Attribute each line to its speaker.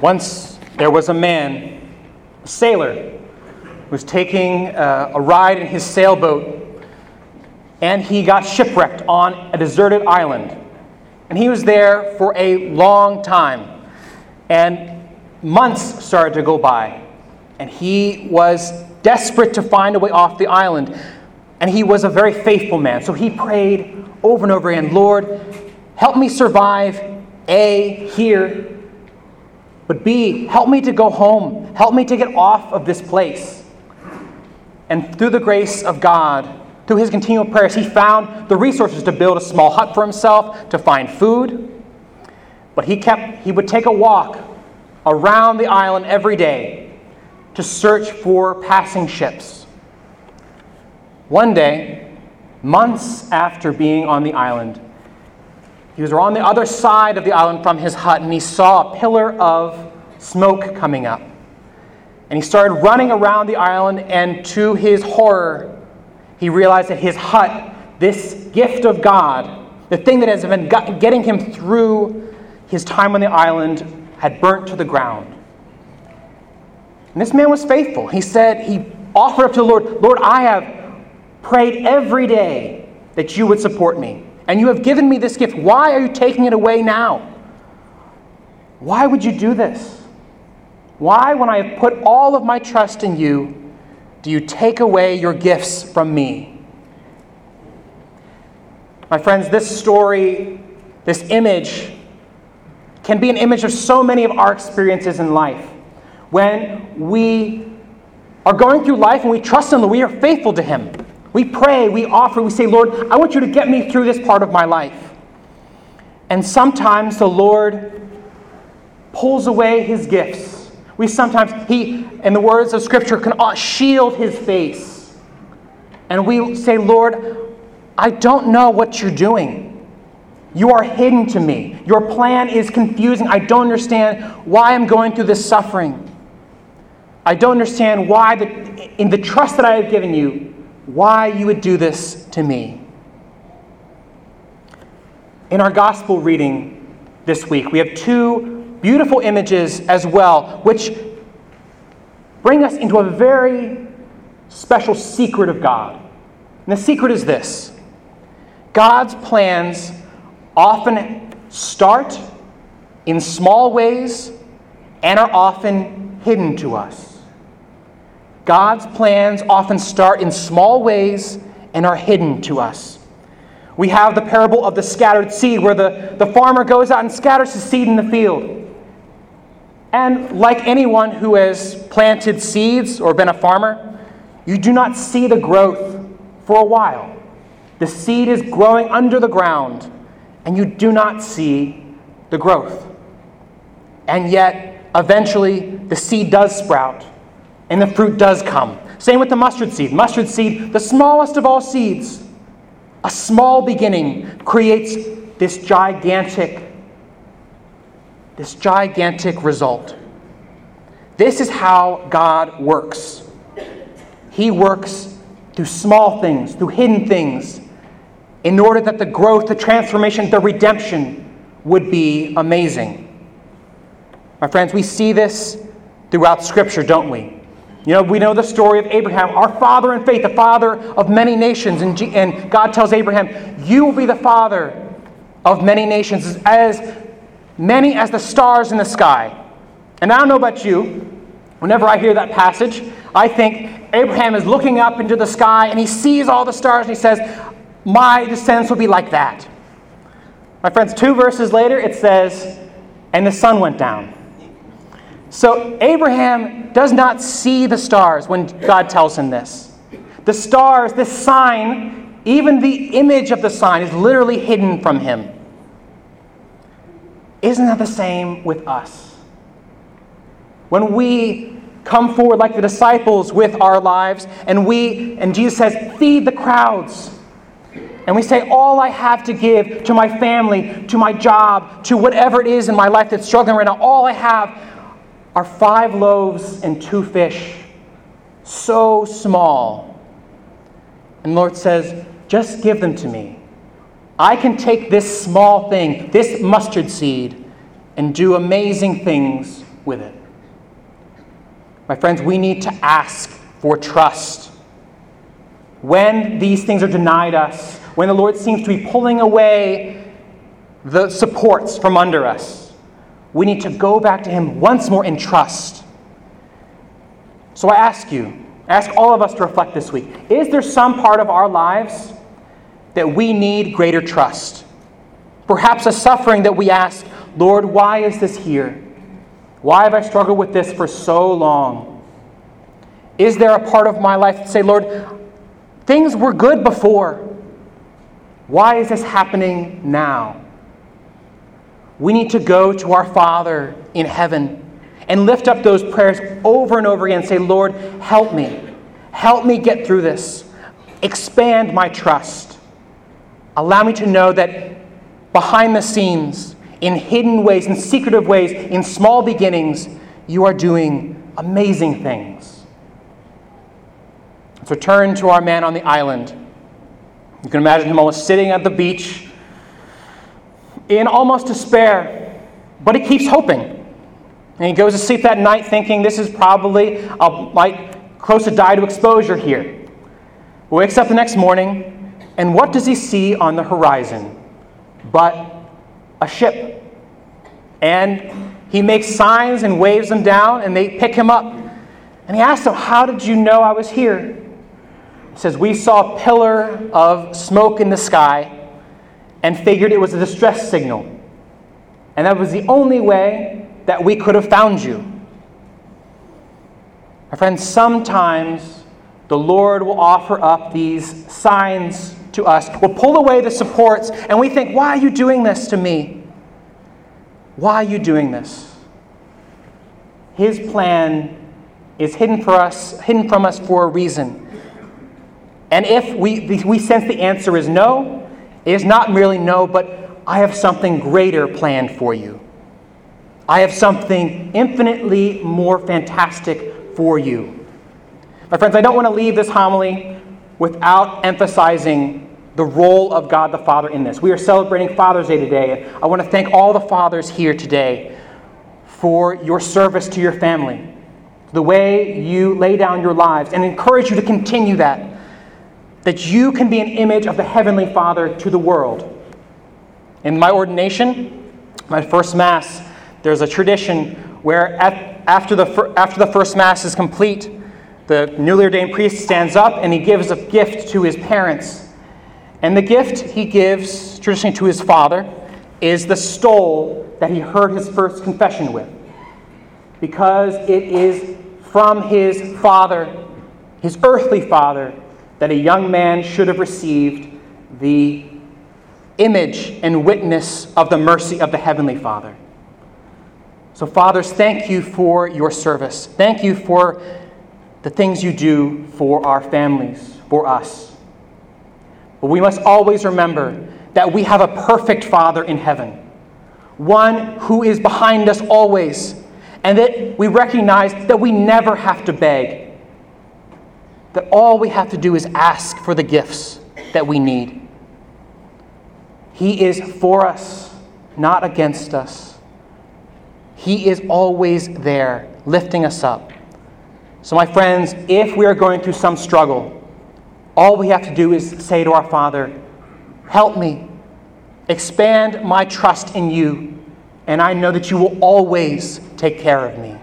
Speaker 1: Once there was a man, a sailor, who was taking uh, a ride in his sailboat, and he got shipwrecked on a deserted island. And he was there for a long time. And months started to go by. And he was desperate to find a way off the island. And he was a very faithful man. So he prayed over and over again Lord, help me survive A, here, but B, help me to go home. Help me to get off of this place. And through the grace of God, through his continual prayers, he found the resources to build a small hut for himself, to find food. But he kept he would take a walk around the island every day to search for passing ships. One day, months after being on the island, he was on the other side of the island from his hut and he saw a pillar of smoke coming up. And he started running around the island, and to his horror, he realized that his hut, this gift of God, the thing that has been getting him through his time on the island, had burnt to the ground. And this man was faithful. He said, he offered up to the Lord, Lord, I have prayed every day that you would support me and you have given me this gift. Why are you taking it away now? Why would you do this? Why, when I have put all of my trust in you, do you take away your gifts from me? My friends, this story, this image, can be an image of so many of our experiences in life. When we are going through life and we trust Him, that we are faithful to Him. We pray, we offer, we say, Lord, I want you to get me through this part of my life. And sometimes the Lord pulls away his gifts. We sometimes, he, in the words of Scripture, can uh, shield his face. And we say, Lord, I don't know what you're doing. You are hidden to me. Your plan is confusing. I don't understand why I'm going through this suffering. I don't understand why, the, in the trust that I have given you, why you would do this to me. In our gospel reading this week, we have two beautiful images as well, which bring us into a very special secret of God. And the secret is this God's plans often start in small ways and are often hidden to us. God's plans often start in small ways and are hidden to us. We have the parable of the scattered seed, where the, the farmer goes out and scatters the seed in the field. And like anyone who has planted seeds or been a farmer, you do not see the growth for a while. The seed is growing under the ground, and you do not see the growth. And yet, eventually, the seed does sprout and the fruit does come. Same with the mustard seed. Mustard seed, the smallest of all seeds, a small beginning creates this gigantic this gigantic result. This is how God works. He works through small things, through hidden things, in order that the growth, the transformation, the redemption would be amazing. My friends, we see this throughout Scripture, don't we? You know, we know the story of Abraham, our father in faith, the father of many nations. And, G- and God tells Abraham, You will be the father of many nations, as many as the stars in the sky. And I don't know about you, whenever I hear that passage, I think Abraham is looking up into the sky and he sees all the stars and he says, My descendants will be like that. My friends, two verses later, it says, And the sun went down. So Abraham does not see the stars when God tells him this. The stars, this sign, even the image of the sign is literally hidden from him. Isn't that the same with us? When we come forward like the disciples with our lives, and we, and Jesus says, feed the crowds. And we say, All I have to give to my family, to my job, to whatever it is in my life that's struggling right now, all I have are five loaves and two fish, so small. And the Lord says, Just give them to me. I can take this small thing, this mustard seed, and do amazing things with it. My friends, we need to ask for trust. When these things are denied us, when the Lord seems to be pulling away the supports from under us, we need to go back to Him once more in trust. So I ask you, ask all of us to reflect this week is there some part of our lives that we need greater trust? Perhaps a suffering that we ask, Lord, why is this here? Why have I struggled with this for so long? Is there a part of my life that say, Lord, things were good before. Why is this happening now? We need to go to our Father in heaven and lift up those prayers over and over again and say, Lord, help me. Help me get through this. Expand my trust. Allow me to know that behind the scenes, in hidden ways, in secretive ways, in small beginnings, you are doing amazing things. So turn to our man on the island. You can imagine him almost sitting at the beach in almost despair, but he keeps hoping. And he goes to sleep that night thinking this is probably I might close to die to exposure here. Wakes up the next morning, and what does he see on the horizon? But a ship. And he makes signs and waves them down, and they pick him up. And he asks them, How did you know I was here? He says, We saw a pillar of smoke in the sky and figured it was a distress signal. And that was the only way that we could have found you. My friends, sometimes the Lord will offer up these signs to us, will pull away the supports, and we think, Why are you doing this to me? Why are you doing this? His plan is hidden for us, hidden from us for a reason. And if we, we sense the answer is no, it is not merely no, but I have something greater planned for you. I have something infinitely more fantastic for you. My friends, I don't want to leave this homily without emphasizing the role of God the Father in this. We are celebrating Father's Day today. I want to thank all the fathers here today for your service to your family, the way you lay down your lives, and encourage you to continue that that you can be an image of the Heavenly Father to the world. In my ordination, my first Mass, there's a tradition where at, after, the, after the first Mass is complete, the newly ordained priest stands up and he gives a gift to his parents. And the gift he gives, traditionally to his father, is the stole that he heard his first confession with. Because it is from his father, his earthly father, that a young man should have received the image and witness of the mercy of the Heavenly Father. So, fathers, thank you for your service. Thank you for the things you do for our families, for us. But we must always remember that we have a perfect Father in heaven, one who is behind us always, and that we recognize that we never have to beg that all we have to do is ask for the gifts that we need. He is for us, not against us. He is always there, lifting us up. So, my friends, if we are going through some struggle, all we have to do is say to our Father, Help me, expand my trust in you, and I know that you will always take care of me.